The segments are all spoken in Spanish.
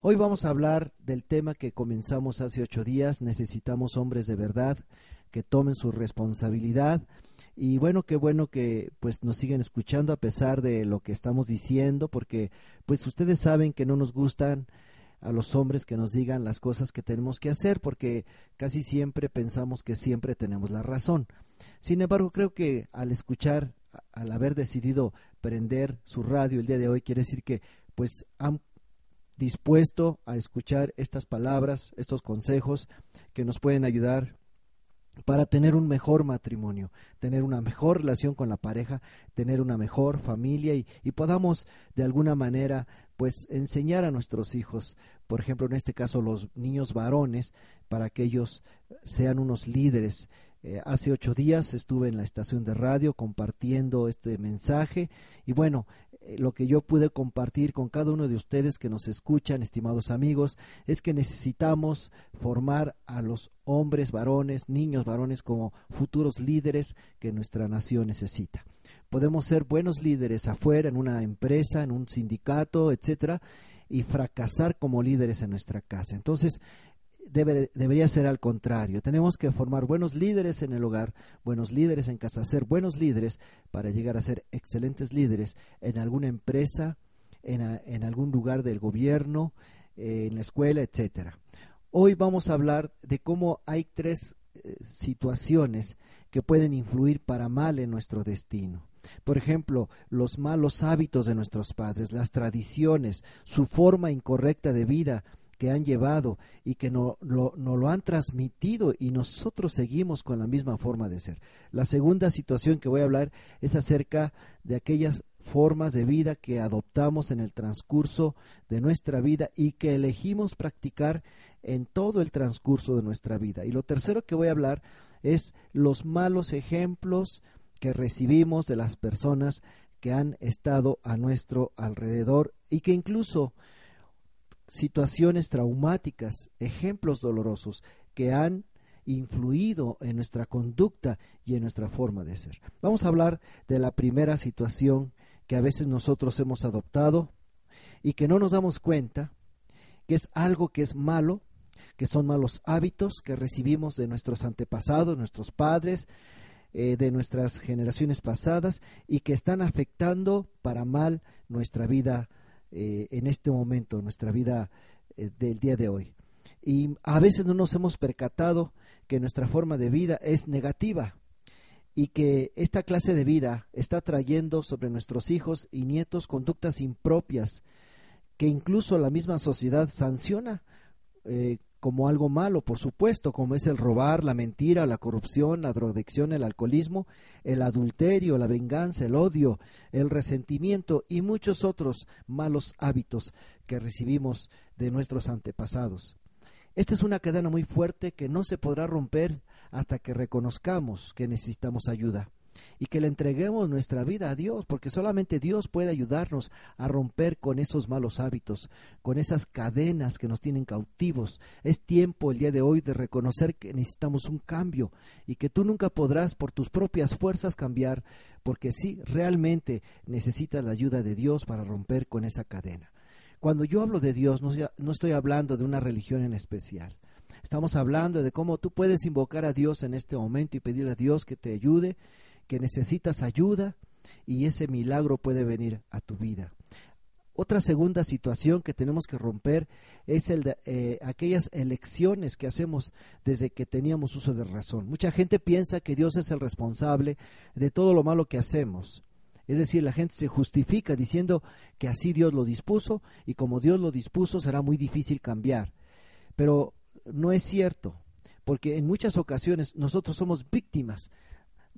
Hoy vamos a hablar del tema que comenzamos hace ocho días. Necesitamos hombres de verdad que tomen su responsabilidad. Y bueno, qué bueno que pues nos siguen escuchando a pesar de lo que estamos diciendo, porque pues ustedes saben que no nos gustan a los hombres que nos digan las cosas que tenemos que hacer, porque casi siempre pensamos que siempre tenemos la razón. Sin embargo, creo que al escuchar, al haber decidido prender su radio el día de hoy, quiere decir que pues han dispuesto a escuchar estas palabras, estos consejos que nos pueden ayudar para tener un mejor matrimonio, tener una mejor relación con la pareja, tener una mejor familia y, podamos de alguna manera pues enseñar a nuestros hijos, por ejemplo en este caso los niños varones, para que ellos sean unos líderes. Eh, hace ocho días estuve en la estación de radio compartiendo este mensaje y bueno, lo que yo pude compartir con cada uno de ustedes que nos escuchan, estimados amigos, es que necesitamos formar a los hombres varones, niños varones como futuros líderes que nuestra nación necesita. Podemos ser buenos líderes afuera, en una empresa, en un sindicato, etcétera, y fracasar como líderes en nuestra casa. Entonces, Debe, debería ser al contrario. Tenemos que formar buenos líderes en el hogar, buenos líderes en casa, ser buenos líderes para llegar a ser excelentes líderes en alguna empresa, en, en algún lugar del gobierno, eh, en la escuela, etcétera. Hoy vamos a hablar de cómo hay tres eh, situaciones que pueden influir para mal en nuestro destino. Por ejemplo, los malos hábitos de nuestros padres, las tradiciones, su forma incorrecta de vida, que han llevado y que nos no, no lo han transmitido y nosotros seguimos con la misma forma de ser. La segunda situación que voy a hablar es acerca de aquellas formas de vida que adoptamos en el transcurso de nuestra vida y que elegimos practicar en todo el transcurso de nuestra vida. Y lo tercero que voy a hablar es los malos ejemplos que recibimos de las personas que han estado a nuestro alrededor y que incluso situaciones traumáticas, ejemplos dolorosos que han influido en nuestra conducta y en nuestra forma de ser. Vamos a hablar de la primera situación que a veces nosotros hemos adoptado y que no nos damos cuenta que es algo que es malo, que son malos hábitos que recibimos de nuestros antepasados, nuestros padres, eh, de nuestras generaciones pasadas y que están afectando para mal nuestra vida eh, en este momento, nuestra vida eh, del día de hoy. Y a veces no nos hemos percatado que nuestra forma de vida es negativa y que esta clase de vida está trayendo sobre nuestros hijos y nietos conductas impropias que incluso la misma sociedad sanciona eh, como algo malo, por supuesto, como es el robar, la mentira, la corrupción, la drogadicción, el alcoholismo, el adulterio, la venganza, el odio, el resentimiento y muchos otros malos hábitos que recibimos de nuestros antepasados. Esta es una cadena muy fuerte que no se podrá romper hasta que reconozcamos que necesitamos ayuda y que le entreguemos nuestra vida a Dios, porque solamente Dios puede ayudarnos a romper con esos malos hábitos, con esas cadenas que nos tienen cautivos. Es tiempo el día de hoy de reconocer que necesitamos un cambio y que tú nunca podrás por tus propias fuerzas cambiar, porque sí, realmente necesitas la ayuda de Dios para romper con esa cadena. Cuando yo hablo de Dios, no, no estoy hablando de una religión en especial. Estamos hablando de cómo tú puedes invocar a Dios en este momento y pedirle a Dios que te ayude que necesitas ayuda y ese milagro puede venir a tu vida. Otra segunda situación que tenemos que romper es el de, eh, aquellas elecciones que hacemos desde que teníamos uso de razón. Mucha gente piensa que Dios es el responsable de todo lo malo que hacemos. Es decir, la gente se justifica diciendo que así Dios lo dispuso y como Dios lo dispuso será muy difícil cambiar. Pero no es cierto, porque en muchas ocasiones nosotros somos víctimas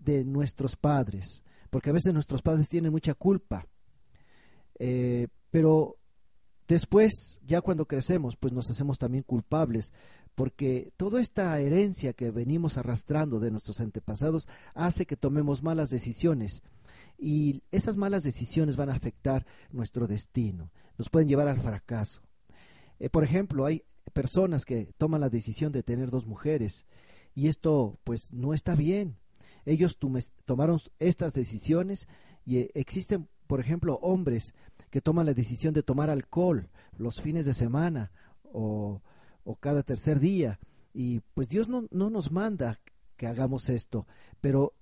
de nuestros padres, porque a veces nuestros padres tienen mucha culpa, eh, pero Después, ya cuando crecemos, pues nos hacemos también culpables, porque toda esta herencia que venimos arrastrando de nuestros antepasados hace que tomemos malas decisiones y esas malas decisiones van a afectar nuestro destino, nos pueden llevar al fracaso. Eh, por ejemplo, hay personas que toman la decisión de tener dos mujeres y esto pues no está bien. Ellos tomaron estas decisiones y eh, existen, por ejemplo, hombres que toman la decisión de tomar alcohol los fines de semana o, cada tercer día. Y pues Dios no, no nos manda que hagamos esto, pero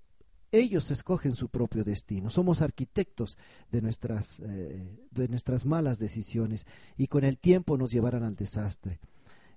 ellos escogen su propio destino. Somos arquitectos de nuestras, eh, de nuestras malas decisiones y con el tiempo nos llevarán al desastre.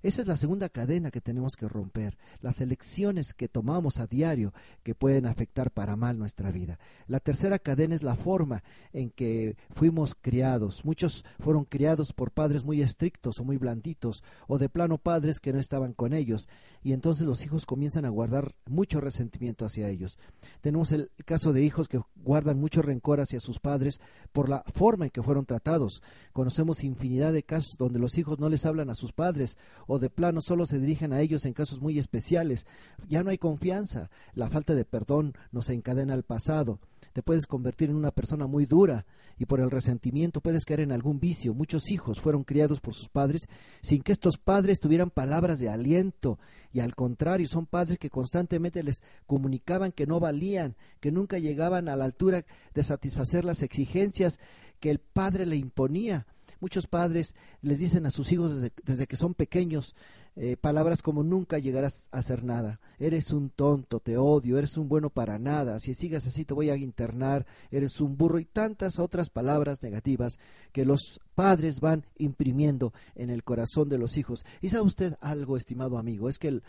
Esa es la segunda cadena que tenemos que romper, las elecciones que tomamos a diario que pueden afectar para mal nuestra vida. La tercera cadena es la forma en que fuimos criados. Muchos fueron criados por padres muy estrictos o muy blanditos, o de plano padres que no estaban con ellos, y entonces los hijos comienzan a guardar mucho resentimiento hacia ellos. Tenemos el caso de hijos que guardan mucho rencor hacia sus padres por la forma en que fueron tratados. Conocemos infinidad de casos donde los hijos no les hablan a sus padres o de plano solo se dirigen a ellos en casos muy especiales. Ya no hay confianza, la falta de perdón nos encadena al pasado. Te puedes convertir en una persona muy dura y por el resentimiento puedes caer en algún vicio. Muchos hijos fueron criados por sus padres sin que estos padres tuvieran palabras de aliento y al contrario son padres que constantemente les comunicaban que no valían, que nunca llegaban a la altura de satisfacer las exigencias que el padre le imponía. Muchos padres les dicen a sus hijos desde, que son pequeños eh, palabras como nunca llegarás a hacer nada, eres un tonto, te odio, eres un bueno para nada, si sigas así te voy a internar, eres un burro y tantas otras palabras negativas que los padres van imprimiendo en el corazón de los hijos. Y sabe usted algo, estimado amigo, es que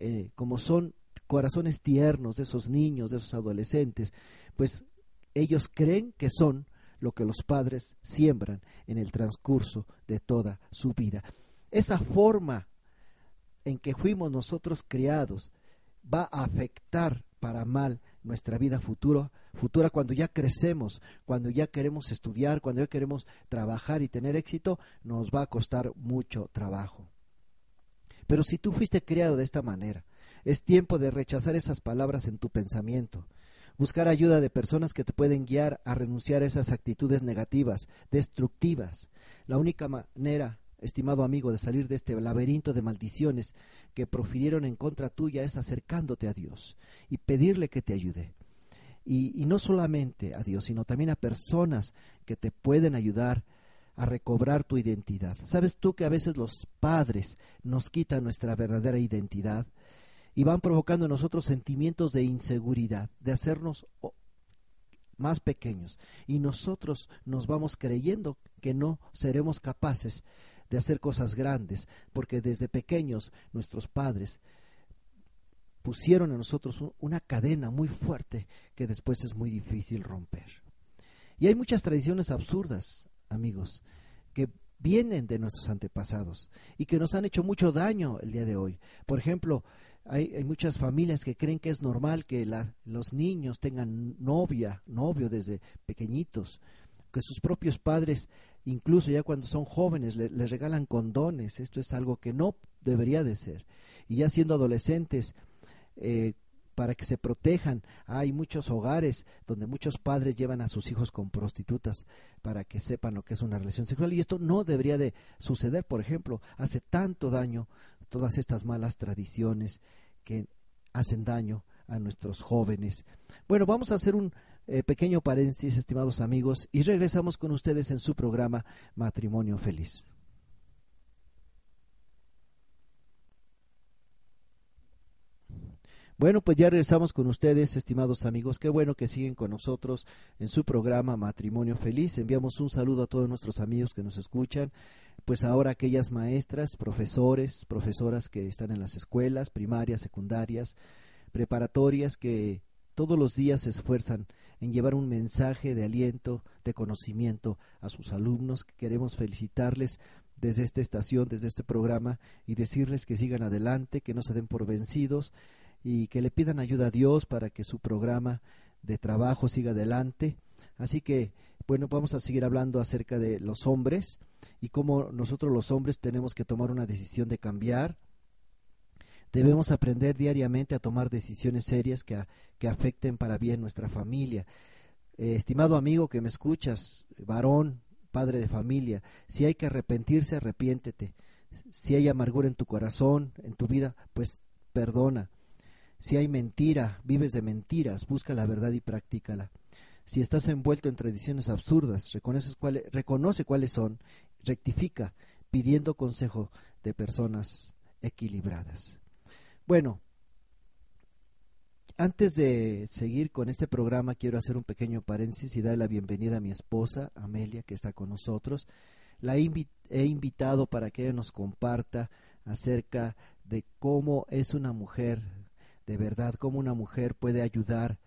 eh, como son corazones tiernos de esos niños, de esos adolescentes, pues ellos creen que son lo que los padres siembran en el transcurso de toda su vida. Esa forma en que fuimos nosotros criados va a afectar para mal nuestra vida futuro, futura cuando ya crecemos, cuando ya queremos estudiar, cuando ya queremos trabajar y tener éxito, nos va a costar mucho trabajo. Pero si tú fuiste criado de esta manera, es tiempo de rechazar esas palabras en tu pensamiento buscar ayuda de personas que te pueden guiar a renunciar a esas actitudes negativas, destructivas. La única manera, estimado amigo, de salir de este laberinto de maldiciones que profirieron en contra tuya es acercándote a Dios y pedirle que te ayude. Y, y no solamente a Dios, sino también a personas que te pueden ayudar a recobrar tu identidad. ¿Sabes tú que a veces los padres nos quitan nuestra verdadera identidad? Y van provocando en nosotros sentimientos de inseguridad, de hacernos más pequeños. Y nosotros nos vamos creyendo que no seremos capaces de hacer cosas grandes, porque desde pequeños nuestros padres pusieron en nosotros una cadena muy fuerte que después es muy difícil romper. Y hay muchas tradiciones absurdas, amigos, que vienen de nuestros antepasados y que nos han hecho mucho daño el día de hoy. Por ejemplo, hay, muchas familias que creen que es normal que los niños tengan novia, novio desde pequeñitos, que sus propios padres, incluso ya cuando son jóvenes, les regalan condones. Esto es algo que no debería de ser. Y ya siendo adolescentes, eh, para que se protejan. Hay muchos hogares donde muchos padres llevan a sus hijos con prostitutas para que sepan lo que es una relación sexual y esto no debería de suceder, por ejemplo, hace tanto daño todas estas malas tradiciones que hacen daño a nuestros jóvenes. Bueno, vamos a hacer un eh, pequeño paréntesis, estimados amigos, y regresamos con ustedes en su programa Matrimonio Feliz. Bueno, pues ya regresamos con ustedes, estimados amigos. Qué bueno que siguen con nosotros en su programa Matrimonio Feliz. Enviamos un saludo a todos nuestros amigos que nos escuchan. Pues ahora aquellas maestras, profesores, profesoras que están en las escuelas primarias, secundarias, preparatorias, que todos los días se esfuerzan en llevar un mensaje de aliento, de conocimiento a sus alumnos. Queremos felicitarles desde esta estación, desde este programa y decirles que sigan adelante, que no se den por vencidos y que le pidan ayuda a Dios para que su programa de trabajo siga adelante. Así que Bueno, vamos a seguir hablando acerca de los hombres y cómo nosotros los hombres tenemos que tomar una decisión de cambiar. Debemos aprender diariamente a tomar decisiones serias que, que afecten para bien nuestra familia. Eh, estimado amigo que me escuchas, varón, padre de familia, si hay que arrepentirse, arrepiéntete. Si hay amargura en tu corazón, en tu vida, pues perdona. Si hay mentira, vives de mentiras, busca la verdad y practícala. Si estás envuelto en tradiciones absurdas, reconoce cuáles son, rectifica, pidiendo consejo de personas equilibradas. Bueno, antes de seguir con este programa, quiero hacer un pequeño paréntesis y dar la bienvenida a mi esposa, Amelia, que está con nosotros. La he invitado para que ella nos comparta acerca de cómo es una mujer, de verdad, cómo una mujer puede ayudar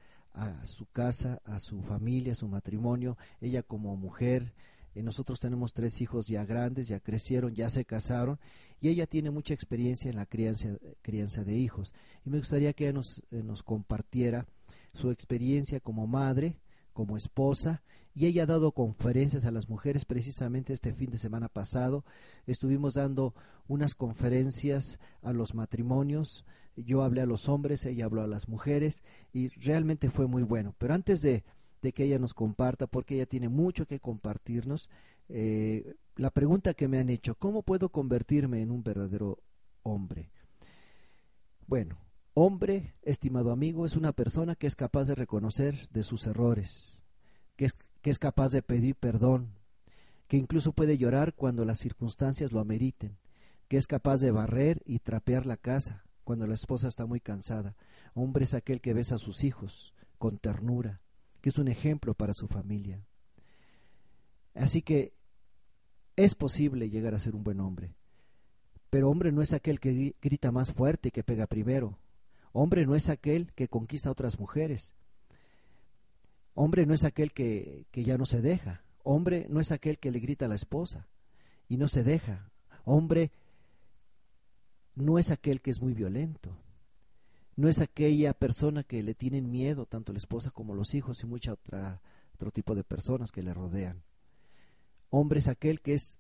su casa, a su familia, a su matrimonio. Ella como mujer, eh, nosotros tenemos tres hijos ya grandes, ya crecieron, ya se casaron y ella tiene mucha experiencia en la crianza, crianza de hijos. Y me gustaría que ella nos, eh, nos compartiera su experiencia como madre, como esposa, y ella ha dado conferencias a las mujeres precisamente este fin de semana pasado. Estuvimos dando unas conferencias a los matrimonios, yo hablé a los hombres, ella habló a las mujeres, y realmente fue muy bueno. Pero antes de, que ella nos comparta, porque ella tiene mucho que compartirnos, eh, la pregunta que me han hecho, ¿cómo puedo convertirme en un verdadero hombre? Bueno, hombre, estimado amigo, es una persona que es capaz de reconocer de sus errores, que es, que es capaz de pedir perdón, que incluso puede llorar cuando las circunstancias lo ameriten, que es capaz de barrer y trapear la casa cuando la esposa está muy cansada. Hombre es aquel que besa a sus hijos con ternura, que es un ejemplo para su familia. Así que es posible llegar a ser un buen hombre. Pero hombre no es aquel que grita más fuerte y que pega primero. Hombre no es aquel que conquista a otras mujeres. Hombre no es aquel que, que ya no se deja. Hombre no es aquel que le grita a la esposa y no se deja. Hombre no es aquel que es muy violento. No es aquella persona que le tienen miedo tanto la esposa como los hijos y mucha otra otro tipo de personas que le rodean. Hombre es aquel que es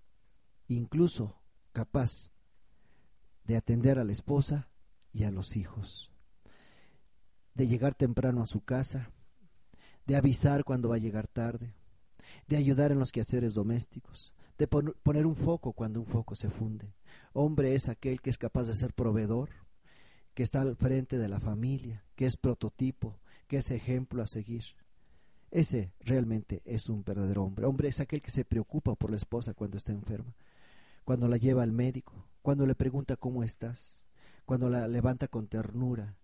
incluso capaz de atender a la esposa y a los hijos, de llegar temprano a su casa, de avisar cuando va a llegar tarde, de ayudar en los quehaceres domésticos, de poner un foco cuando un foco se funde. Hombre es aquel que es capaz de ser proveedor, que está al frente de la familia, que es prototipo, que es ejemplo a seguir. Ese realmente es un verdadero hombre. Hombre es aquel que se preocupa por la esposa cuando está enferma, cuando la lleva al médico, cuando le pregunta cómo estás, cuando la levanta con ternura,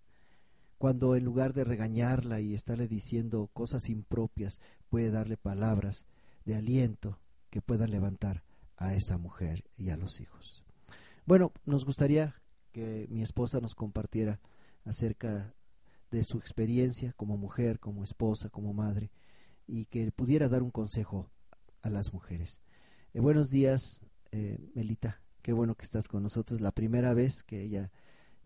cuando en lugar de regañarla y estarle diciendo cosas impropias, puede darle palabras de aliento que puedan levantar a esa mujer y a los hijos. Bueno, nos gustaría que mi esposa nos compartiera acerca de su experiencia como mujer, como esposa, como madre, y que pudiera dar un consejo a las mujeres. Eh, buenos días, eh, Melita. Qué bueno que estás con nosotros. La primera vez que ella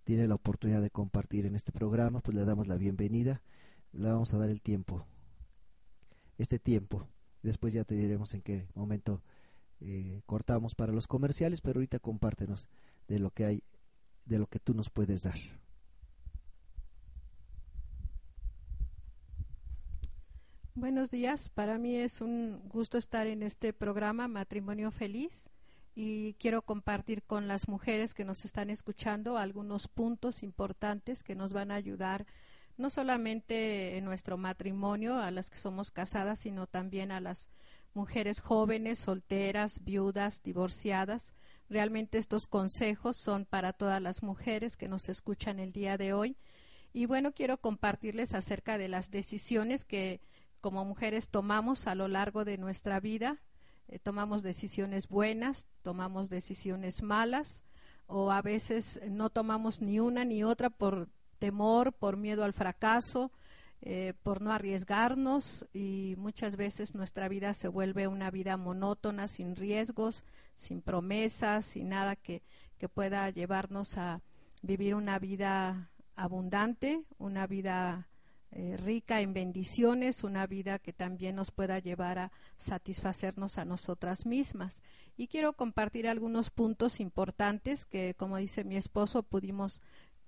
tiene la oportunidad de compartir en este programa, pues le damos la bienvenida. Le vamos a dar el tiempo, este tiempo. Después ya te diremos en qué momento eh, cortamos para los comerciales, pero ahorita compártenos de lo que hay, de lo que tú nos puedes dar. Buenos días, para mí es un gusto estar en este programa Matrimonio Feliz y quiero compartir con las mujeres que nos están escuchando algunos puntos importantes que nos van a ayudar no solamente en nuestro matrimonio, a las que somos casadas, sino también a las mujeres jóvenes, solteras, viudas, divorciadas. Realmente estos consejos son para todas las mujeres que nos escuchan el día de hoy. Y bueno, quiero compartirles acerca de las decisiones que como mujeres tomamos a lo largo de nuestra vida. Eh, tomamos decisiones buenas, tomamos decisiones malas o a veces no tomamos ni una ni otra por temor, por miedo al fracaso, eh, por no arriesgarnos y muchas veces nuestra vida se vuelve una vida monótona, sin riesgos, sin promesas, sin nada que, que pueda llevarnos a vivir una vida abundante, una vida eh, rica en bendiciones, una vida que también nos pueda llevar a satisfacernos a nosotras mismas. Y quiero compartir algunos puntos importantes que, como dice mi esposo, pudimos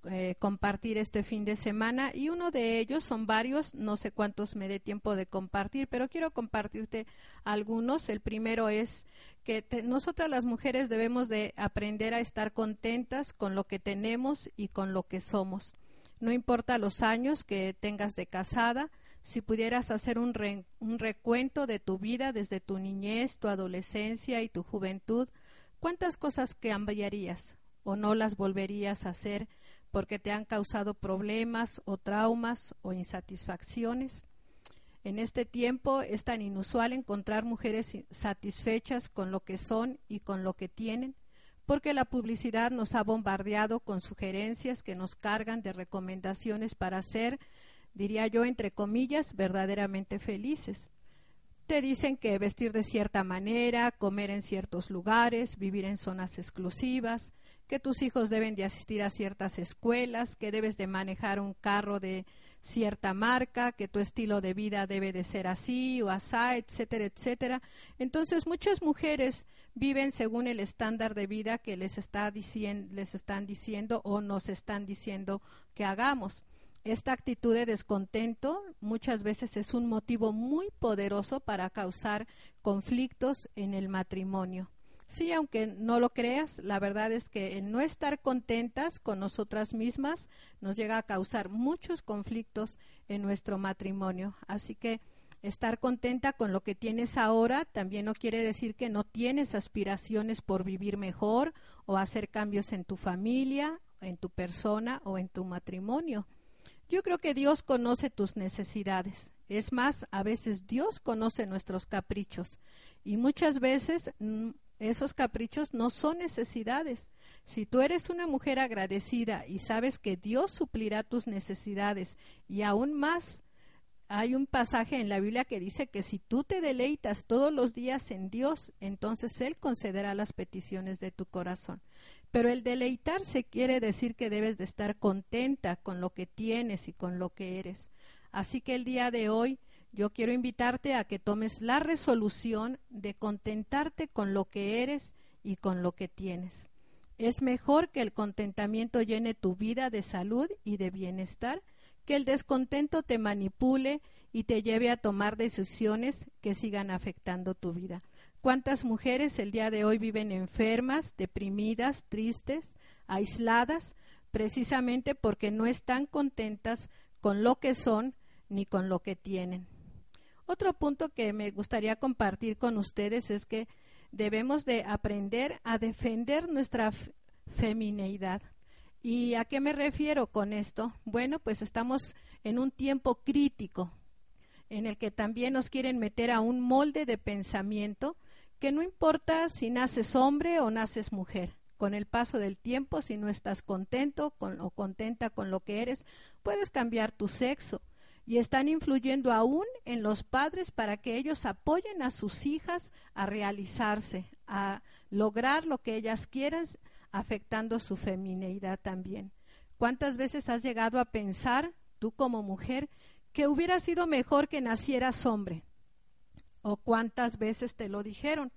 eh, compartir este fin de semana y uno de ellos son varios, no sé cuántos me dé tiempo de compartir, pero quiero compartirte algunos. El primero es que nosotras las mujeres debemos de aprender a estar contentas con lo que tenemos y con lo que somos. No importa los años que tengas de casada, si pudieras hacer un, un recuento de tu vida desde tu niñez, tu adolescencia y tu juventud, ¿cuántas cosas cambiarías o no las volverías a hacer porque te han causado problemas o traumas o insatisfacciones. En este tiempo es tan inusual encontrar mujeres satisfechas con lo que son y con lo que tienen, porque la publicidad nos ha bombardeado con sugerencias que nos cargan de recomendaciones para ser, diría yo, entre comillas, verdaderamente felices. Te dicen que vestir de cierta manera, comer en ciertos lugares, vivir en zonas exclusivas, que tus hijos deben de asistir a ciertas escuelas, que debes de manejar un carro de cierta marca, que tu estilo de vida debe de ser así o asá, etcétera, etcétera. Entonces muchas mujeres viven según el estándar de vida que les está diciendo, les están diciendo o nos están diciendo que hagamos. Esta actitud de descontento muchas veces es un motivo muy poderoso para causar conflictos en el matrimonio. Sí, aunque no lo creas, la verdad es que el no estar contentas con nosotras mismas nos llega a causar muchos conflictos en nuestro matrimonio. Así que estar contenta con lo que tienes ahora también no quiere decir que no tienes aspiraciones por vivir mejor o hacer cambios en tu familia, en tu persona o en tu matrimonio. Yo creo que Dios conoce tus necesidades. Es más, a veces Dios conoce nuestros caprichos y muchas veces mm, esos caprichos no son necesidades. Si tú eres una mujer agradecida y sabes que Dios suplirá tus necesidades y aún más, hay un pasaje en la Biblia que dice que si tú te deleitas todos los días en Dios, entonces Él concederá las peticiones de tu corazón. Pero el deleitarse quiere decir que debes de estar contenta con lo que tienes y con lo que eres. Así que el día de hoy yo quiero invitarte a que tomes la resolución de contentarte con lo que eres y con lo que tienes. Es mejor que el contentamiento llene tu vida de salud y de bienestar, que el descontento te manipule y te lleve a tomar decisiones que sigan afectando tu vida. ¿Cuántas mujeres el día de hoy viven enfermas, deprimidas, tristes, aisladas, precisamente porque no están contentas con lo que son ni con lo que tienen? Otro punto que me gustaría compartir con ustedes es que debemos de aprender a defender nuestra femineidad. ¿Y a qué me refiero con esto? Bueno, pues estamos en un tiempo crítico en el que también nos quieren meter a un molde de pensamiento que no importa si naces hombre o naces mujer. Con el paso del tiempo, si no estás contento con, o contenta con lo que eres, puedes cambiar tu sexo y están influyendo aún en los padres para que ellos apoyen a sus hijas a realizarse, a lograr lo que ellas quieran, afectando su femineidad también. ¿Cuántas veces has llegado a pensar, tú como mujer, que hubiera sido mejor que nacieras hombre? ¿O cuántas veces te lo dijeron?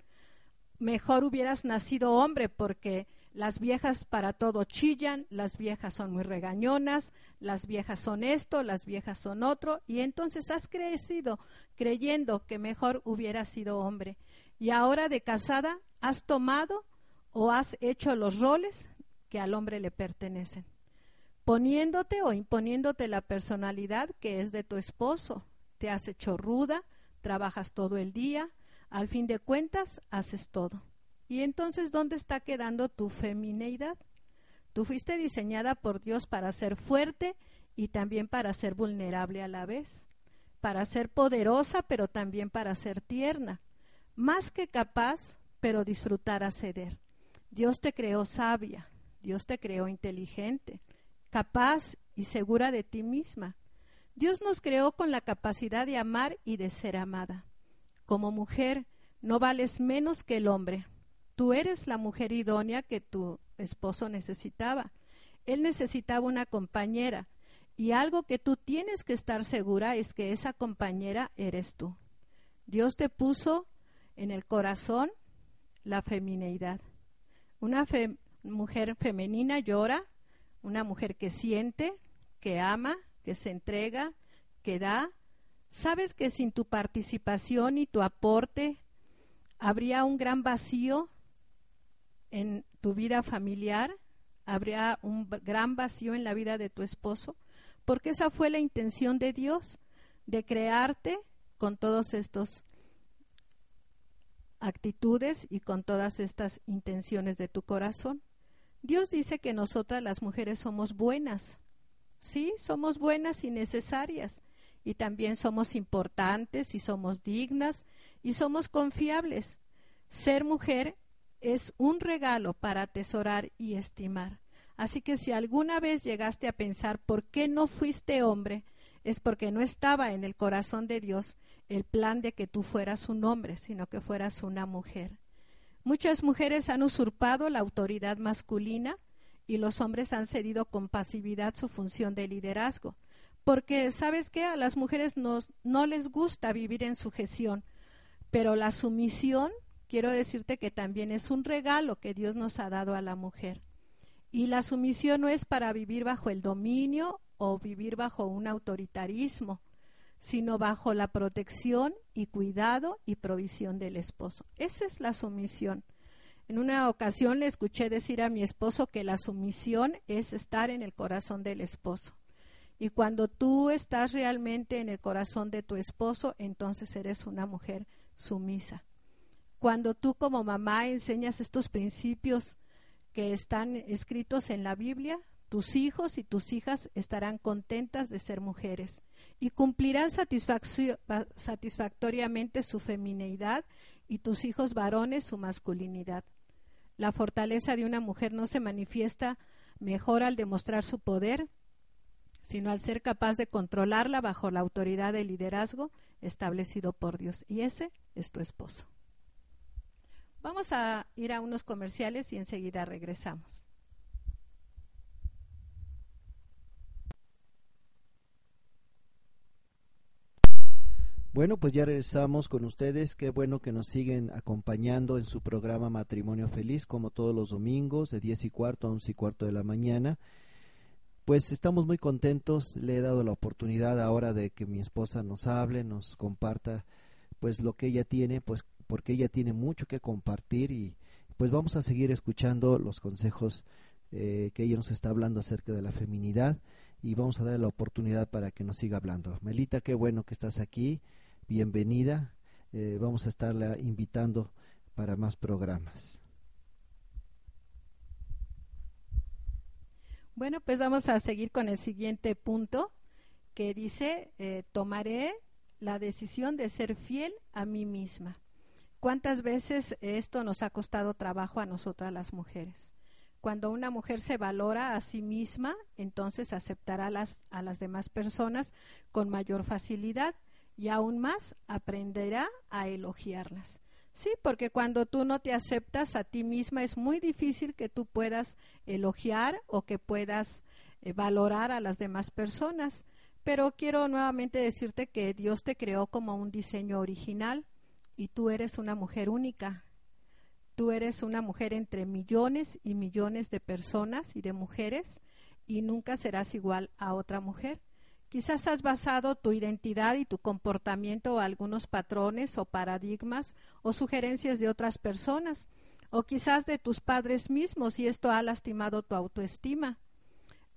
Mejor hubieras nacido hombre porque las viejas para todo chillan, las viejas son muy regañonas, las viejas son esto, las viejas son otro, y entonces has crecido creyendo que mejor hubiera sido hombre. Y ahora de casada has tomado o has hecho los roles que al hombre le pertenecen, poniéndote o imponiéndote la personalidad que es de tu esposo. Te has hecho ruda, trabajas todo el día, al fin de cuentas haces todo. Y entonces, ¿dónde está quedando tu femineidad? Tú fuiste diseñada por Dios para ser fuerte y también para ser vulnerable a la vez, para ser poderosa, pero también para ser tierna, más que capaz, pero disfrutar a ceder. Dios te creó sabia, Dios te creó inteligente, capaz y segura de ti misma. Dios nos creó con la capacidad de amar y de ser amada. Como mujer, no vales menos que el hombre, Tú eres la mujer idónea que tu esposo necesitaba. Él necesitaba una compañera Y algo que tú tienes que estar segura es que esa compañera eres tú. Dios te puso en el corazón la femineidad. Una mujer femenina llora, una mujer que siente, que ama, que se entrega, que da. Sabes que sin tu participación y tu aporte habría un gran vacío en tu vida familiar, habría un gran vacío en la vida de tu esposo, porque esa fue la intención de Dios, de crearte con todos estos actitudes y con todas estas intenciones de tu corazón. Dios dice que nosotras las mujeres somos buenas. Sí, somos buenas y necesarias. Y también somos importantes y somos dignas y somos confiables. Ser mujer es un regalo para atesorar y estimar. Así que si alguna vez llegaste a pensar por qué no fuiste hombre, es porque no estaba en el corazón de Dios el plan de que tú fueras un hombre, sino que fueras una mujer. Muchas mujeres han usurpado la autoridad masculina y los hombres han cedido con pasividad su función de liderazgo. Porque, ¿sabes qué? A las mujeres nos, no les gusta vivir en sujeción, pero la sumisión, quiero decirte que también es un regalo que Dios nos ha dado a la mujer. Y la sumisión no es para vivir bajo el dominio o vivir bajo un autoritarismo, sino bajo la protección y cuidado y provisión del esposo. Esa es la sumisión. En una ocasión le escuché decir a mi esposo que la sumisión es estar en el corazón del esposo. Y cuando tú estás realmente en el corazón de tu esposo, entonces eres una mujer sumisa. Cuando tú como mamá enseñas estos principios que están escritos en la Biblia, tus hijos y tus hijas estarán contentas de ser mujeres y cumplirán satisfactoriamente su femineidad y tus hijos varones su masculinidad. La fortaleza de una mujer no se manifiesta mejor al demostrar su poder, sino al ser capaz de controlarla bajo la autoridad del liderazgo establecido por Dios. Y ese es tu esposo. Vamos a ir a unos comerciales y enseguida regresamos. Bueno, pues ya regresamos con ustedes. Qué bueno que nos siguen acompañando en su programa Matrimonio Feliz, como todos los domingos, de 10 y cuarto a 11 y cuarto de la mañana. Pues estamos muy contentos. Le he dado la oportunidad ahora de que mi esposa nos hable, nos comparta, pues lo que ella tiene, pues porque ella tiene mucho que compartir y pues vamos a seguir escuchando los consejos eh, que ella nos está hablando acerca de la feminidad y vamos a darle la oportunidad para que nos siga hablando. Melita, qué bueno que estás aquí, bienvenida, eh, vamos a estarla invitando para más programas. Bueno, pues vamos a seguir con el siguiente punto que dice, eh, tomaré la decisión de ser fiel a mí misma. ¿Cuántas veces esto nos ha costado trabajo a nosotras las mujeres? Cuando una mujer se valora a sí misma, entonces aceptará las, a las demás personas con mayor facilidad y aún más aprenderá a elogiarlas. Sí, porque cuando tú no te aceptas a ti misma es muy difícil que tú puedas elogiar o que puedas eh, valorar a las demás personas. Pero quiero nuevamente decirte que Dios te creó como un diseño original y tú eres una mujer única. Tú eres una mujer entre millones y millones de personas y de mujeres y nunca serás igual a otra mujer. Quizás has basado tu identidad y tu comportamiento a algunos patrones o paradigmas o sugerencias de otras personas, o quizás de tus padres mismos, y esto ha lastimado tu autoestima.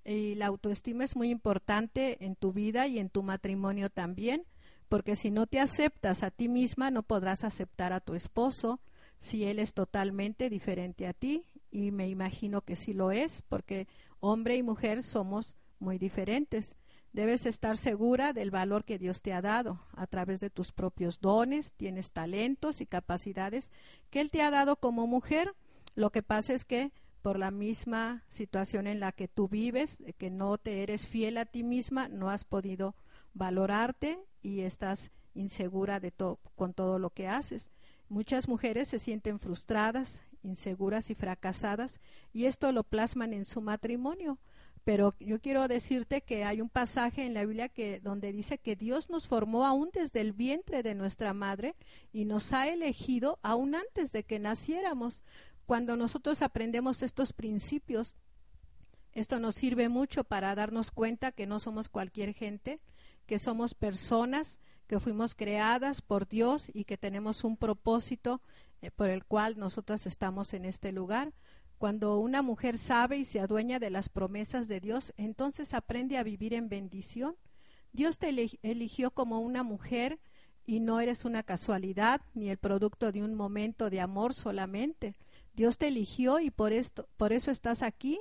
Y la autoestima es muy importante en tu vida y en tu matrimonio también, porque si no te aceptas a ti misma, no podrás aceptar a tu esposo si él es totalmente diferente a ti, y me imagino que sí lo es, porque hombre y mujer somos muy diferentes. Debes estar segura del valor que Dios te ha dado a través de tus propios dones, tienes talentos y capacidades que Él te ha dado como mujer. Lo que pasa es que por la misma situación en la que tú vives, que no te eres fiel a ti misma, no has podido valorarte y estás insegura de todo con todo lo que haces. Muchas mujeres se sienten frustradas, inseguras y fracasadas y esto lo plasman en su matrimonio. Pero yo quiero decirte que hay un pasaje en la Biblia que donde dice que Dios nos formó aún desde el vientre de nuestra madre y nos ha elegido aún antes de que naciéramos. Cuando nosotros aprendemos estos principios, esto nos sirve mucho para darnos cuenta que no somos cualquier gente, que somos personas que fuimos creadas por Dios y que tenemos un propósito eh, por el cual nosotras estamos en este lugar. Cuando una mujer sabe y se adueña de las promesas de Dios, entonces aprende a vivir en bendición. Dios te eligió como una mujer y no eres una casualidad ni el producto de un momento de amor solamente. Dios te eligió y por esto por eso estás aquí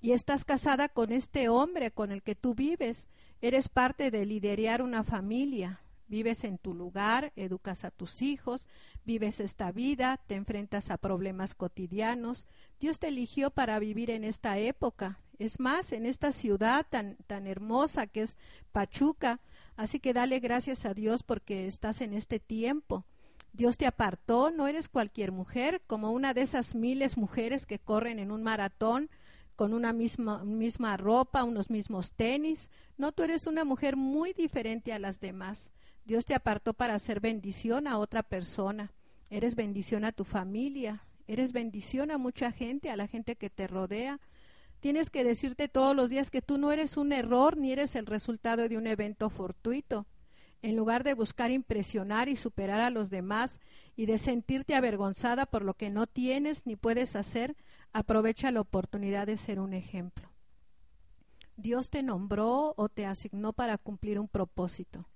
y estás casada con este hombre con el que tú vives. Eres parte de liderar una familia. Vives en tu lugar, educas a tus hijos, vives esta vida, te enfrentas a problemas cotidianos. Dios te eligió para vivir en esta época. Es más, en esta ciudad tan, tan hermosa que es Pachuca. Así que dale gracias a Dios porque estás en este tiempo. Dios te apartó, no eres cualquier mujer, como una de esas miles mujeres que corren en un maratón con una misma, misma ropa, unos mismos tenis. No, tú eres una mujer muy diferente a las demás. Dios te apartó para hacer bendición a otra persona. Eres bendición a tu familia. Eres bendición a mucha gente, a la gente que te rodea. Tienes que decirte todos los días que tú no eres un error ni eres el resultado de un evento fortuito. En lugar de buscar impresionar y superar a los demás y de sentirte avergonzada por lo que no tienes ni puedes hacer, aprovecha la oportunidad de ser un ejemplo. Dios te nombró o te asignó para cumplir un propósito.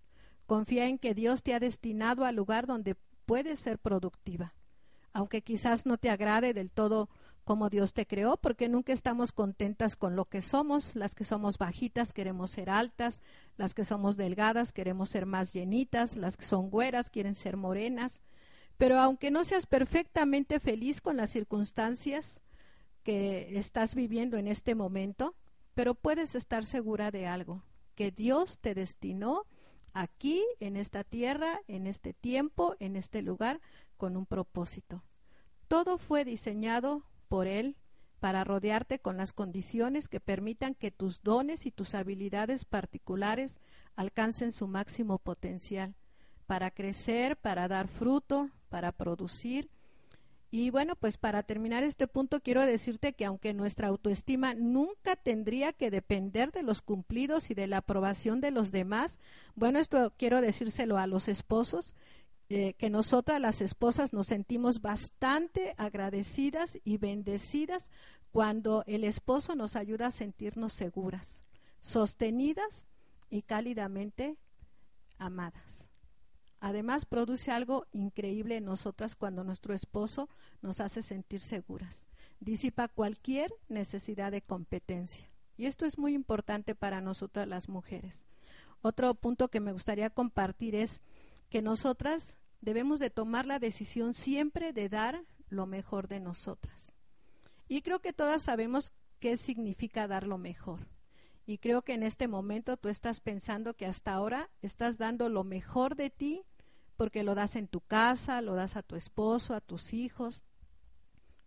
Confía en que Dios te ha destinado al lugar donde puedes ser productiva. Aunque quizás no te agrade del todo como Dios te creó, porque nunca estamos contentas con lo que somos. Las que somos bajitas queremos ser altas, las que somos delgadas queremos ser más llenitas, las que son güeras quieren ser morenas. Pero aunque no seas perfectamente feliz con las circunstancias estás viviendo en este momento, pero puedes estar segura de algo, que Dios te destinó aquí, en esta tierra, en este tiempo, en este lugar, con un propósito. Todo fue diseñado por Él para rodearte con las condiciones que permitan que tus dones y tus habilidades particulares alcancen su máximo potencial, para crecer, para dar fruto, para producir y bueno, pues para terminar este punto quiero decirte que aunque nuestra autoestima nunca tendría que depender de los cumplidos y de la aprobación de los demás, bueno, esto quiero decírselo a los esposos, eh, que nosotras las esposas nos sentimos bastante agradecidas y bendecidas cuando el esposo nos ayuda a sentirnos seguras, sostenidas y cálidamente amadas. Además, produce algo increíble en nosotras cuando nuestro esposo nos hace sentir seguras. Disipa cualquier necesidad de competencia. Y esto es muy importante para nosotras las mujeres. Otro punto que me gustaría compartir es que nosotras debemos de tomar la decisión siempre de dar lo mejor de nosotras. Y creo que todas sabemos qué significa dar lo mejor. Y creo que en este momento tú estás pensando que hasta ahora estás dando lo mejor de ti porque lo das en tu casa, lo das a tu esposo, a tus hijos,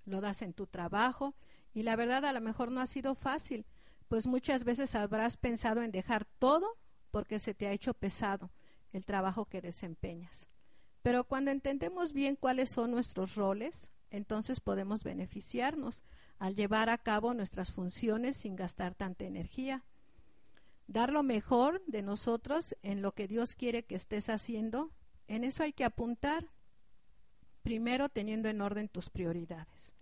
lo das en tu trabajo. Y la verdad a lo mejor no ha sido fácil, pues muchas veces habrás pensado en dejar todo porque se te ha hecho pesado el trabajo que desempeñas. Pero cuando entendemos bien cuáles son nuestros roles, entonces podemos beneficiarnos al llevar a cabo nuestras funciones sin gastar tanta energía dar lo mejor de nosotros en lo que Dios quiere que estés haciendo, en eso hay que apuntar, primero teniendo en orden tus prioridades.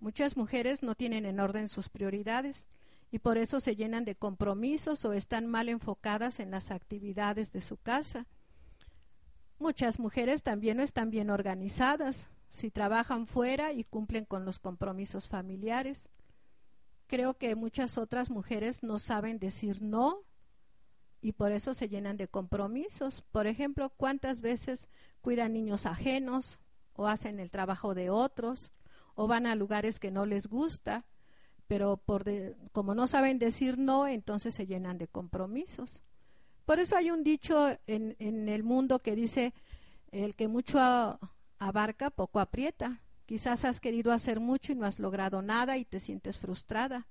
Muchas mujeres no tienen en orden sus prioridades y por eso se llenan de compromisos o están mal enfocadas en las actividades de su casa. Muchas mujeres también no están bien organizadas si trabajan fuera y cumplen con los compromisos familiares creo que muchas otras mujeres no saben decir no y por eso se llenan de compromisos. Por ejemplo, ¿cuántas veces cuidan niños ajenos o hacen el trabajo de otros o van a lugares que no les gusta? Pero por como no saben decir no, entonces se llenan de compromisos. Por eso hay un dicho en, en el mundo que dice, el que mucho abarca, poco aprieta. Quizás has querido hacer mucho y no has logrado nada y te sientes frustrada.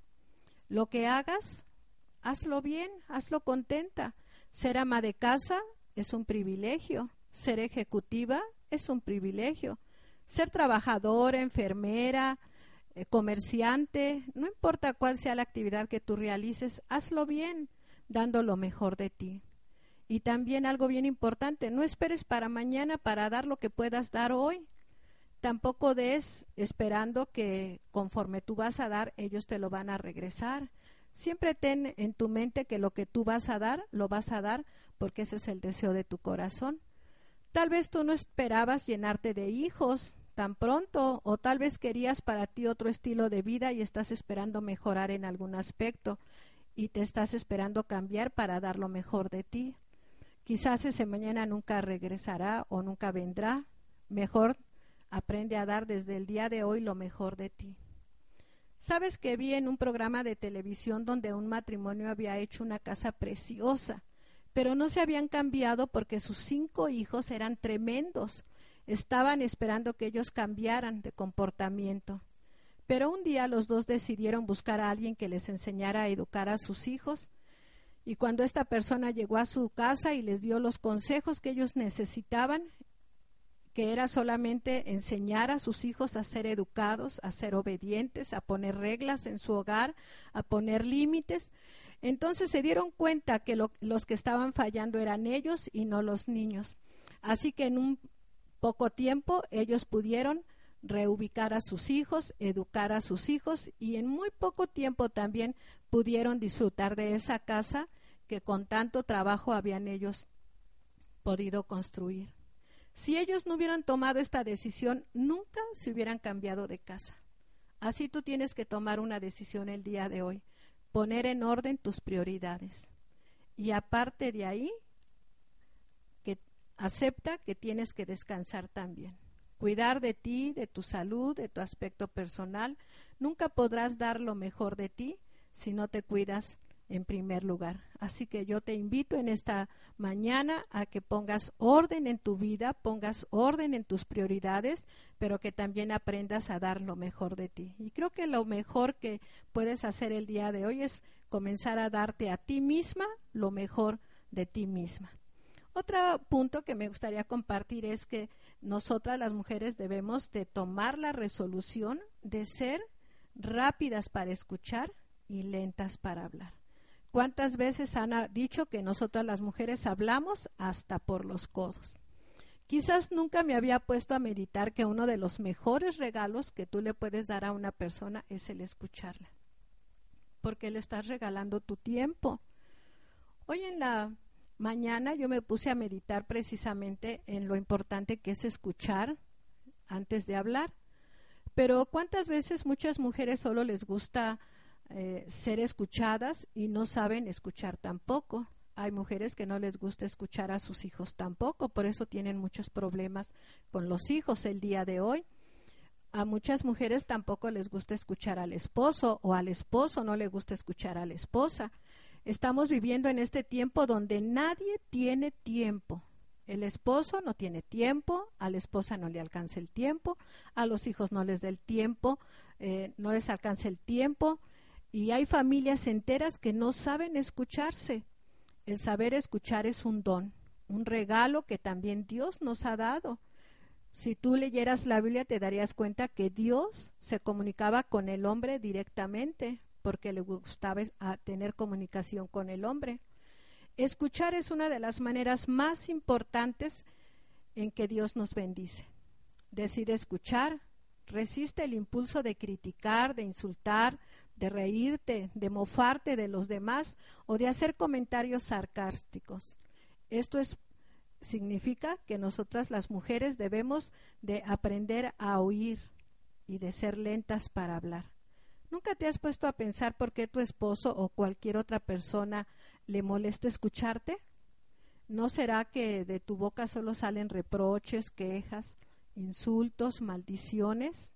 Lo que hagas, hazlo bien, hazlo contenta. Ser ama de casa es un privilegio, ser ejecutiva es un privilegio, ser trabajadora, enfermera, eh, comerciante, no importa cuál sea la actividad que tú realices, hazlo bien, dando lo mejor de ti. Y también algo bien importante, no esperes para mañana para dar lo que puedas dar hoy. Tampoco des esperando que conforme tú vas a dar, ellos te lo van a regresar. Siempre ten en tu mente que lo que tú vas a dar, lo vas a dar porque ese es el deseo de tu corazón. Tal vez tú no esperabas llenarte de hijos tan pronto o tal vez querías para ti otro estilo de vida y estás esperando mejorar en algún aspecto y te estás esperando cambiar para dar lo mejor de ti. Quizás ese mañana nunca regresará o nunca vendrá. Mejor aprende a dar desde el día de hoy lo mejor de ti. Sabes que vi en un programa de televisión donde un matrimonio había hecho una casa preciosa, pero no se habían cambiado porque sus cinco hijos eran tremendos. Estaban esperando que ellos cambiaran de comportamiento. Pero un día los dos decidieron buscar a alguien que les enseñara a educar a sus hijos y cuando esta persona llegó a su casa y les dio los consejos que ellos necesitaban, que era solamente enseñar a sus hijos a ser educados, a ser obedientes, a poner reglas en su hogar, a poner límites, entonces se dieron cuenta que los que estaban fallando eran ellos y no los niños. Así que en un poco tiempo ellos pudieron reubicar a sus hijos, educar a sus hijos y en muy poco tiempo también pudieron disfrutar de esa casa que con tanto trabajo habían ellos podido construir. Si ellos no hubieran tomado esta decisión, nunca se hubieran cambiado de casa. Así tú tienes que tomar una decisión el día de hoy, poner en orden tus prioridades. Y aparte de ahí, que acepta que tienes que descansar también. Cuidar de ti, de tu salud, de tu aspecto personal. Nunca podrás dar lo mejor de ti si no te cuidas en primer lugar. Así que yo te invito en esta mañana a que pongas orden en tu vida, pongas orden en tus prioridades, pero que también aprendas a dar lo mejor de ti. Y creo que lo mejor que puedes hacer el día de hoy es comenzar a darte a ti misma lo mejor de ti misma. Otro punto que me gustaría compartir es que nosotras las mujeres debemos de tomar la resolución de ser rápidas para escuchar y lentas para hablar. ¿Cuántas veces han dicho que nosotras las mujeres hablamos hasta por los codos? Quizás nunca me había puesto a meditar que uno de los mejores regalos que tú le puedes dar a una persona es el escucharla, porque le estás regalando tu tiempo. Hoy en la mañana yo me puse a meditar precisamente en lo importante que es escuchar antes de hablar. Pero ¿cuántas veces muchas mujeres solo les gusta eh, ser escuchadas y no saben escuchar tampoco. Hay mujeres que no les gusta escuchar a sus hijos tampoco, por eso tienen muchos problemas con los hijos el día de hoy. A muchas mujeres tampoco les gusta escuchar al esposo o al esposo no le gusta escuchar a la esposa. Estamos viviendo en este tiempo donde nadie tiene tiempo. El esposo no tiene tiempo, a la esposa no le alcanza el tiempo, a los hijos no les da el tiempo, eh, no les alcanza el tiempo. Y hay familias enteras que no saben escucharse. El saber escuchar es un don, un regalo que también Dios nos ha dado. Si tú leyeras la Biblia te darías cuenta que Dios se comunicaba con el hombre directamente porque le gustaba tener comunicación con el hombre. Escuchar es una de las maneras más importantes en que Dios nos bendice. Decide escuchar, resiste el impulso de criticar, de insultar, de reírte, de mofarte de los demás o de hacer comentarios sarcásticos. Esto es significa que nosotras las mujeres debemos de aprender a oír y de ser lentas para hablar. ¿Nunca te has puesto a pensar por qué tu esposo o cualquier otra persona le molesta escucharte? ¿No será que de tu boca solo salen reproches, quejas, insultos, maldiciones?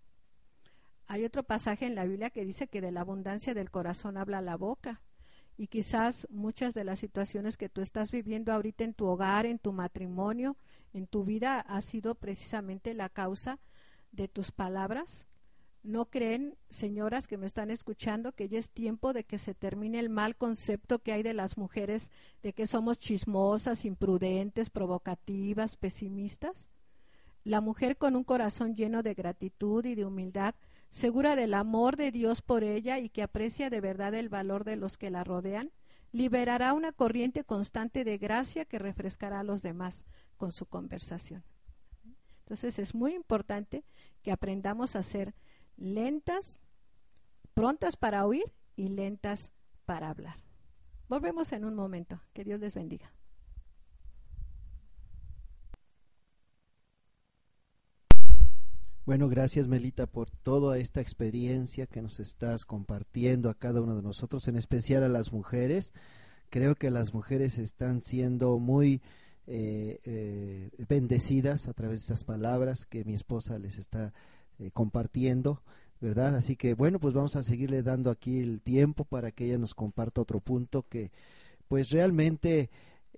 Hay otro pasaje en la Biblia que dice que de la abundancia del corazón habla la boca. Y quizás muchas de las situaciones que tú estás viviendo ahorita en tu hogar, en tu matrimonio, en tu vida, ha sido precisamente la causa de tus palabras, ¿No creen, señoras que me están escuchando, que ya es tiempo de que se termine el mal concepto que hay de las mujeres, de que somos chismosas, imprudentes, provocativas, pesimistas? La mujer con un corazón lleno de gratitud y de humildad, segura del amor de Dios por ella y que aprecia de verdad el valor de los que la rodean, liberará una corriente constante de gracia que refrescará a los demás con su conversación. Entonces es muy importante que aprendamos a ser lentas, prontas para oír y lentas para hablar. Volvemos en un momento. Que Dios les bendiga. Bueno, gracias Melita por toda esta experiencia que nos estás compartiendo a cada uno de nosotros, en especial a las mujeres. Creo que las mujeres están siendo muy eh, eh, bendecidas a través de estas palabras que mi esposa les está eh, compartiendo, ¿verdad? Así que bueno, pues vamos a seguirle dando aquí el tiempo para que ella nos comparta otro punto que pues realmente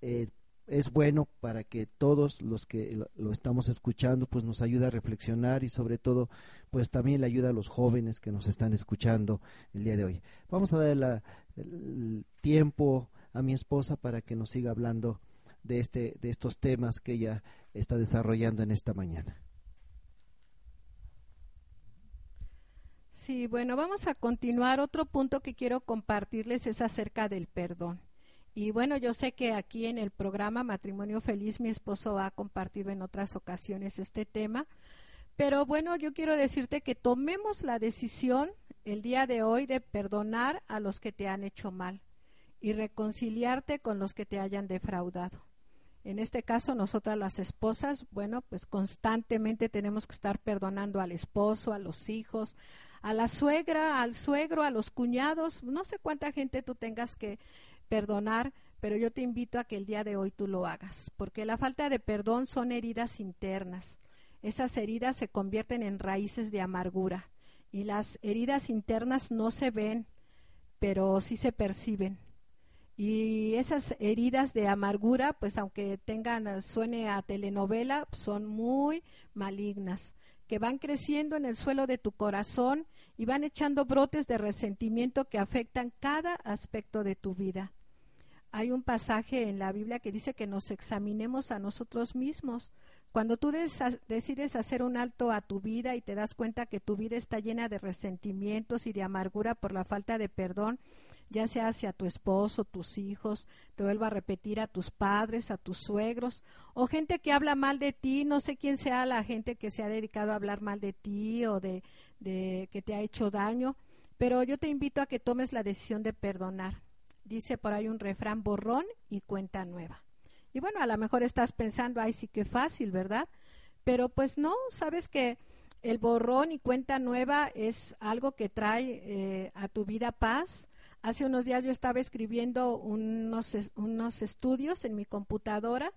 eh, es bueno para que todos los que lo, estamos escuchando pues nos ayude a reflexionar y sobre todo pues también le ayuda a los jóvenes que nos están escuchando el día de hoy. Vamos a dar el tiempo a mi esposa para que nos siga hablando de este de estos temas que ella está desarrollando en esta mañana. Sí, bueno, vamos a continuar. Otro punto que quiero compartirles es acerca del perdón. Y bueno, yo sé que aquí en el programa Matrimonio Feliz mi esposo ha compartido en otras ocasiones este tema, pero bueno, yo quiero decirte que tomemos la decisión el día de hoy de perdonar a los que te han hecho mal y reconciliarte con los que te hayan defraudado. En este caso, nosotras las esposas, bueno, pues constantemente tenemos que estar perdonando al esposo, a los hijos, a la suegra, al suegro, a los cuñados, no sé cuánta gente tú tengas que perdonar, pero yo te invito a que el día de hoy tú lo hagas, porque la falta de perdón son heridas internas. Esas heridas se convierten en raíces de amargura y las heridas internas no se ven, pero sí se perciben. Y esas heridas de amargura, pues aunque tengan, suene a telenovela, son muy malignas que van creciendo en el suelo de tu corazón y van echando brotes de resentimiento que afectan cada aspecto de tu vida. Hay un pasaje en la Biblia que dice que nos examinemos a nosotros mismos. Cuando tú decides hacer un alto a tu vida y te das cuenta que tu vida está llena de resentimientos y de amargura por la falta de perdón, ya sea hacia tu esposo, tus hijos, te vuelvo a repetir a tus padres, a tus suegros, o gente que habla mal de ti, no sé quién sea la gente que se ha dedicado a hablar mal de ti o de, de que te ha hecho daño, pero yo te invito a que tomes la decisión de perdonar. Dice por ahí un refrán borrón y cuenta nueva. Y bueno, a lo mejor estás pensando, ay, sí que fácil, ¿verdad? Pero pues no, sabes que el borrón y cuenta nueva es algo que trae eh, a tu vida paz, Hace unos días yo estaba escribiendo unos, unos estudios en mi computadora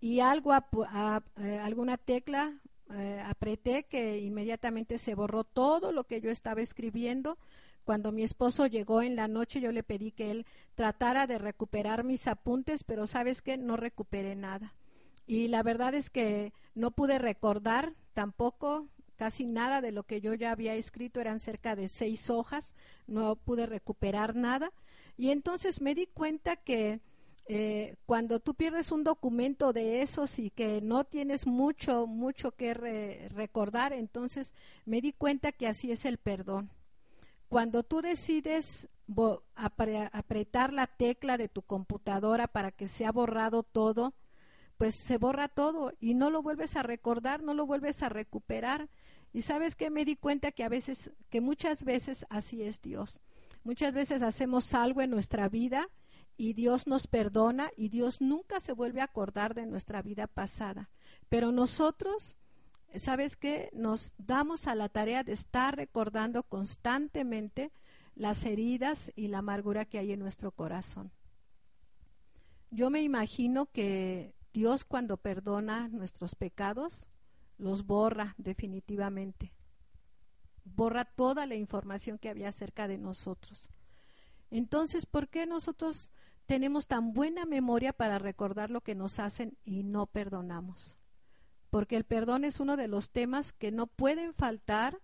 y algo, eh, alguna tecla eh, apreté que inmediatamente se borró todo lo que yo estaba escribiendo. Cuando mi esposo llegó en la noche yo le pedí que él tratara de recuperar mis apuntes, pero sabes que no recuperé nada. Y la verdad es que no pude recordar tampoco casi nada de lo que yo ya había escrito, eran cerca de seis hojas, no pude recuperar nada. Y entonces me di cuenta que eh, cuando tú pierdes un documento de esos y que no tienes mucho, mucho que recordar, entonces me di cuenta que así es el perdón. Cuando tú decides apretar la tecla de tu computadora para que sea borrado todo, pues se borra todo y no lo vuelves a recordar, no lo vuelves a recuperar. Y sabes que me di cuenta que a veces, que muchas veces así es Dios. Muchas veces hacemos algo en nuestra vida y Dios nos perdona y Dios nunca se vuelve a acordar de nuestra vida pasada. Pero nosotros, ¿sabes qué? Nos damos a la tarea de estar recordando constantemente las heridas y la amargura que hay en nuestro corazón. Yo me imagino que Dios cuando perdona nuestros pecados, los borra definitivamente. Borra toda la información que había acerca de nosotros. Entonces, ¿por qué nosotros tenemos tan buena memoria para recordar lo que nos hacen y no perdonamos? Porque el perdón es uno de los temas que no pueden faltar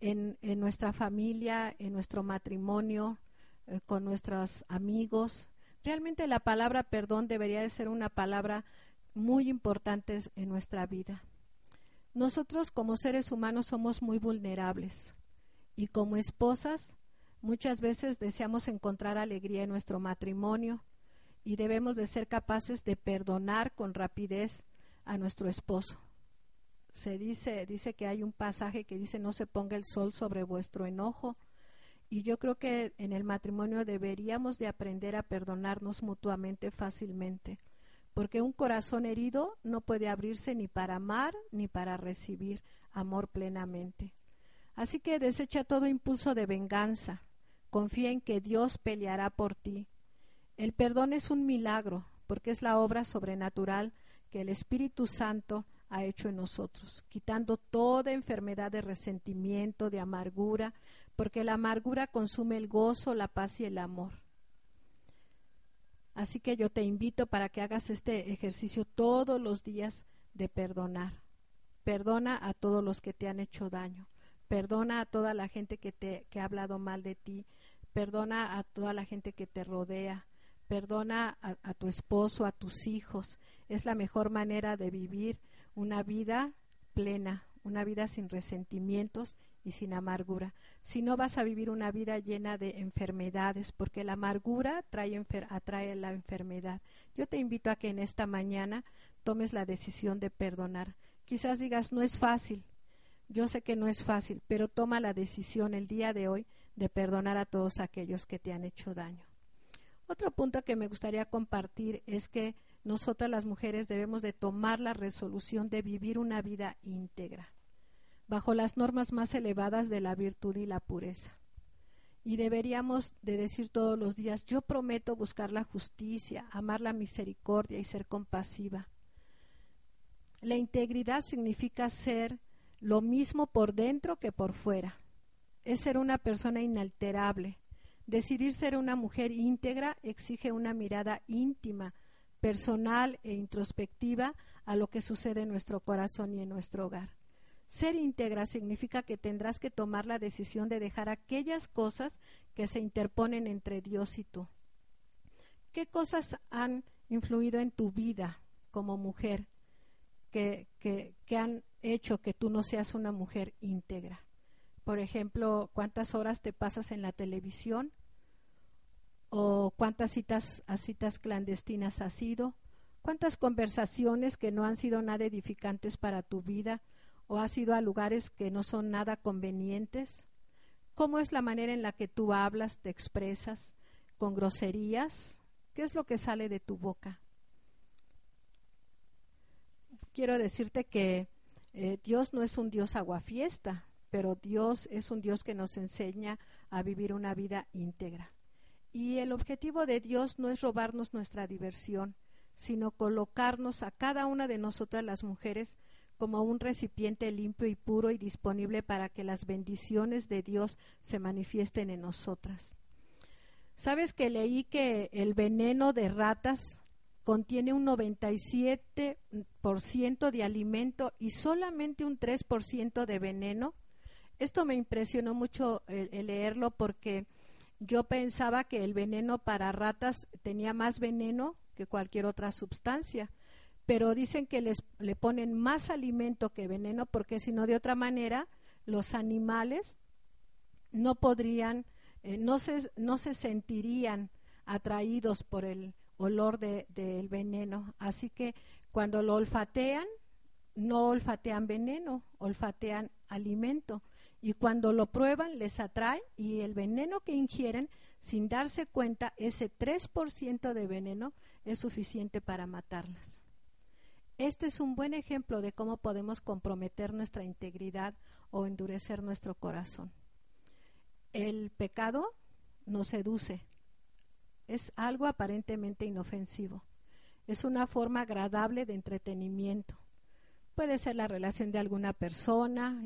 en, nuestra familia, en nuestro matrimonio, eh, con nuestros amigos. Realmente la palabra perdón debería de ser una palabra muy importante en nuestra vida. Nosotros como seres humanos somos muy vulnerables y como esposas muchas veces deseamos encontrar alegría en nuestro matrimonio y debemos de ser capaces de perdonar con rapidez a nuestro esposo. Se dice, dice que hay un pasaje que dice no se ponga el sol sobre vuestro enojo y yo creo que en el matrimonio deberíamos de aprender a perdonarnos mutuamente fácilmente, porque un corazón herido no puede abrirse ni para amar ni para recibir amor plenamente. Así que desecha todo impulso de venganza, confía en que Dios peleará por ti. El perdón es un milagro, porque es la obra sobrenatural que el Espíritu Santo ha hecho en nosotros, quitando toda enfermedad de resentimiento, de amargura, porque la amargura consume el gozo, la paz y el amor. Así que yo te invito para que hagas este ejercicio todos los días de perdonar. Perdona a todos los que te han hecho daño. Perdona a toda la gente que te que ha hablado mal de ti. Perdona a toda la gente que te rodea. Perdona a, tu esposo, a tus hijos. Es la mejor manera de vivir una vida plena, una vida sin resentimientos y sin amargura. Si no vas a vivir una vida llena de enfermedades, porque la amargura trae atrae la enfermedad. Yo te invito a que en esta mañana tomes la decisión de perdonar. Quizás digas, no es fácil. Yo sé que no es fácil, pero toma la decisión el día de hoy de perdonar a todos aquellos que te han hecho daño. Otro punto que me gustaría compartir es que nosotras las mujeres debemos de tomar la resolución de vivir una vida íntegra bajo las normas más elevadas de la virtud y la pureza. Y deberíamos de decir todos los días, yo prometo buscar la justicia, amar la misericordia y ser compasiva. La integridad significa ser lo mismo por dentro que por fuera. Es ser una persona inalterable. Decidir ser una mujer íntegra exige una mirada íntima, personal e introspectiva a lo que sucede en nuestro corazón y en nuestro hogar. Ser íntegra significa que tendrás que tomar la decisión de dejar aquellas cosas que se interponen entre Dios y tú. ¿Qué cosas han influido en tu vida como mujer que, que, han hecho que tú no seas una mujer íntegra? Por ejemplo, ¿cuántas horas te pasas en la televisión? ¿O cuántas citas citas clandestinas has ido? ¿Cuántas conversaciones que no han sido nada edificantes para tu vida? o has ido a lugares que no son nada convenientes? ¿Cómo es la manera en la que tú hablas, te expresas? ¿Con groserías? ¿Qué es lo que sale de tu boca? Quiero decirte que eh, Dios no es un Dios aguafiesta, pero Dios es un Dios que nos enseña a vivir una vida íntegra. Y el objetivo de Dios no es robarnos nuestra diversión, sino colocarnos a cada una de nosotras las mujeres como un recipiente limpio y puro y disponible para que las bendiciones de Dios se manifiesten en nosotras. ¿Sabes que leí que el veneno de ratas contiene un 97% de alimento y solamente un 3% de veneno? Esto me impresionó mucho el, leerlo porque yo pensaba que el veneno para ratas tenía más veneno que cualquier otra sustancia pero dicen que les le ponen más alimento que veneno porque si no de otra manera los animales no podrían eh, no se no se sentirían atraídos por el olor del de, veneno. Así que cuando lo olfatean no olfatean veneno olfatean alimento y cuando lo prueban les atrae y el veneno que ingieren sin darse cuenta ese 3% de veneno es suficiente para matarlas este es un buen ejemplo de cómo podemos comprometer nuestra integridad o endurecer nuestro corazón. El pecado nos seduce. Es algo aparentemente inofensivo. Es una forma agradable de entretenimiento. Puede ser la relación de alguna persona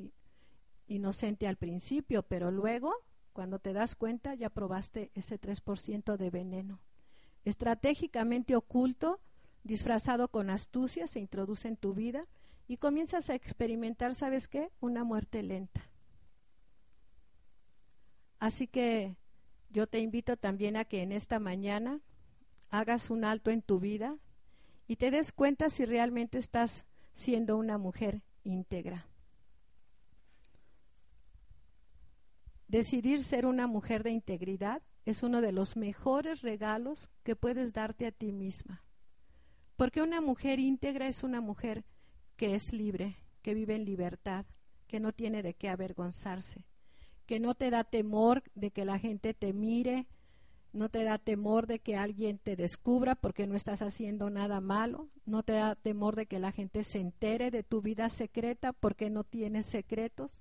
inocente al principio, pero luego, cuando te das cuenta, ya probaste ese 3% de veneno. Estratégicamente oculto, disfrazado con astucia, se introduce en tu vida y comienzas a experimentar, ¿sabes qué? Una muerte lenta. Así que yo te invito también a que en esta mañana hagas un alto en tu vida y te des cuenta si realmente estás siendo una mujer íntegra. Decidir ser una mujer de integridad es uno de los mejores regalos que puedes darte a ti misma. Porque una mujer íntegra es una mujer que es libre, que vive en libertad, que no tiene de qué avergonzarse, que no te da temor de que la gente te mire, no te da temor de que alguien te descubra porque no estás haciendo nada malo, no te da temor de que la gente se entere de tu vida secreta porque no tienes secretos.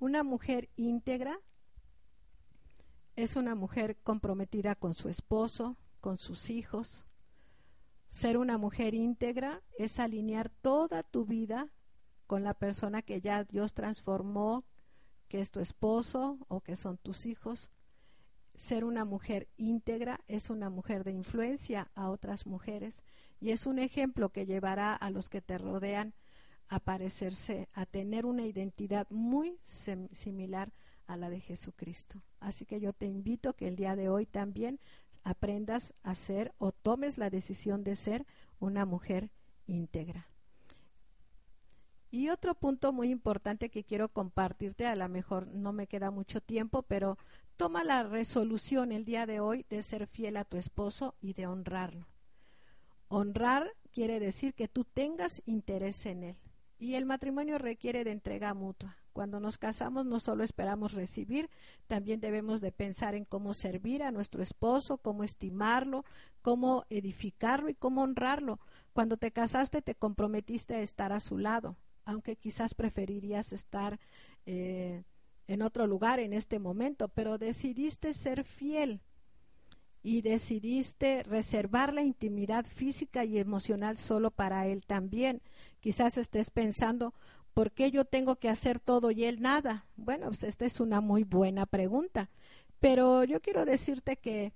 Una mujer íntegra es una mujer comprometida con su esposo, con sus hijos. Ser una mujer íntegra es alinear toda tu vida con la persona que ya Dios transformó, que es tu esposo o que son tus hijos. Ser una mujer íntegra es una mujer de influencia a otras mujeres y es un ejemplo que llevará a los que te rodean a parecerse, a tener una identidad muy similar a la de Jesucristo. Así que yo te invito que el día de hoy también aprendas a ser o tomes la decisión de ser una mujer íntegra. Y otro punto muy importante que quiero compartirte, a lo mejor no me queda mucho tiempo, pero toma la resolución el día de hoy de ser fiel a tu esposo y de honrarlo. Honrar quiere decir que tú tengas interés en él. Y el matrimonio requiere de entrega mutua. Cuando nos casamos no solo esperamos recibir, también debemos de pensar en cómo servir a nuestro esposo, cómo estimarlo, cómo edificarlo y cómo honrarlo. Cuando te casaste te comprometiste a estar a su lado, aunque quizás preferirías estar eh, en otro lugar en este momento, pero decidiste ser fiel y decidiste reservar la intimidad física y emocional solo para él también. Quizás estés pensando, ¿por qué yo tengo que hacer todo y él nada? Bueno, pues esta es una muy buena pregunta. Pero yo quiero decirte que,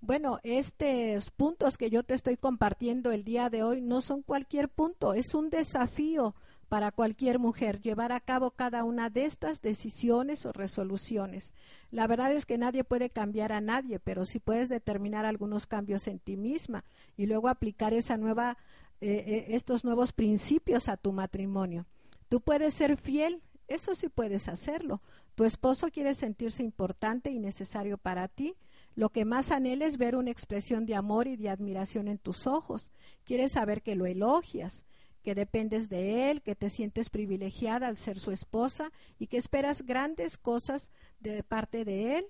bueno, estos puntos que yo te estoy compartiendo el día de hoy no son cualquier punto, es un desafío para cualquier mujer llevar a cabo cada una de estas decisiones o resoluciones. La verdad es que nadie puede cambiar a nadie, pero sí puedes determinar algunos cambios en ti misma y luego aplicar esa nueva, eh, eh, estos nuevos principios a tu matrimonio. Tú puedes ser fiel, eso sí puedes hacerlo. Tu esposo quiere sentirse importante y necesario para ti. Lo que más anhela es ver una expresión de amor y de admiración en tus ojos. Quiere saber que lo elogias, que dependes de él, que te sientes privilegiada al ser su esposa y que esperas grandes cosas de parte de él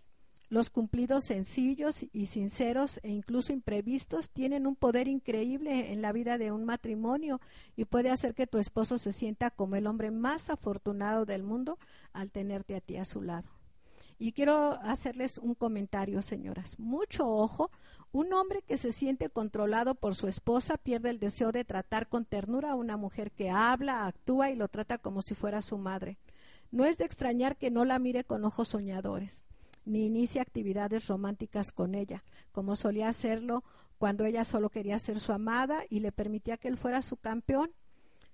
los cumplidos sencillos y sinceros e incluso imprevistos tienen un poder increíble en la vida de un matrimonio y puede hacer que tu esposo se sienta como el hombre más afortunado del mundo al tenerte a ti a su lado. Y quiero hacerles un comentario, señoras. Mucho ojo, un hombre que se siente controlado por su esposa pierde el deseo de tratar con ternura a una mujer que habla, actúa y lo trata como si fuera su madre. No es de extrañar que no la mire con ojos soñadores ni inicie actividades románticas con ella, como solía hacerlo cuando ella solo quería ser su amada y le permitía que él fuera su campeón.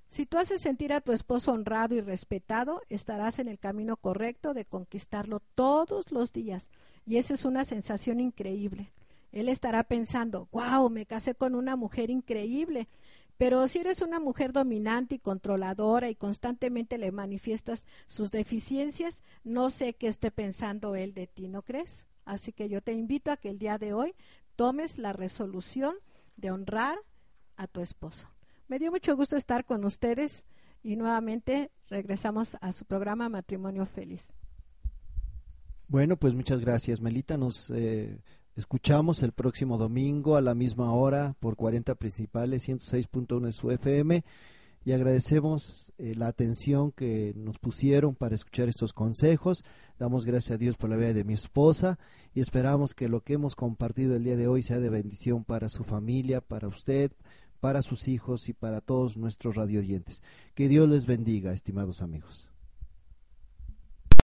Si tú haces sentir a tu esposo honrado y respetado, estarás en el camino correcto de conquistarlo todos los días. Y esa es una sensación increíble. Él estará pensando, wow, me casé con una mujer increíble. Pero si eres una mujer dominante y controladora y constantemente le manifiestas sus deficiencias, no sé qué esté pensando él de ti, ¿no crees? Así que yo te invito a que el día de hoy tomes la resolución de honrar a tu esposo. Me dio mucho gusto estar con ustedes y nuevamente regresamos a su programa Matrimonio Feliz. Bueno, pues muchas gracias, Melita. Nos eh, Escuchamos el próximo domingo a la misma hora por 40 principales 106.1 de su FM y agradecemos eh, la atención que nos pusieron para escuchar estos consejos. Damos gracias a Dios por la vida de mi esposa y esperamos que lo que hemos compartido el día de hoy sea de bendición para su familia, para usted, para sus hijos y para todos nuestros radioyentes. Que Dios les bendiga, estimados amigos.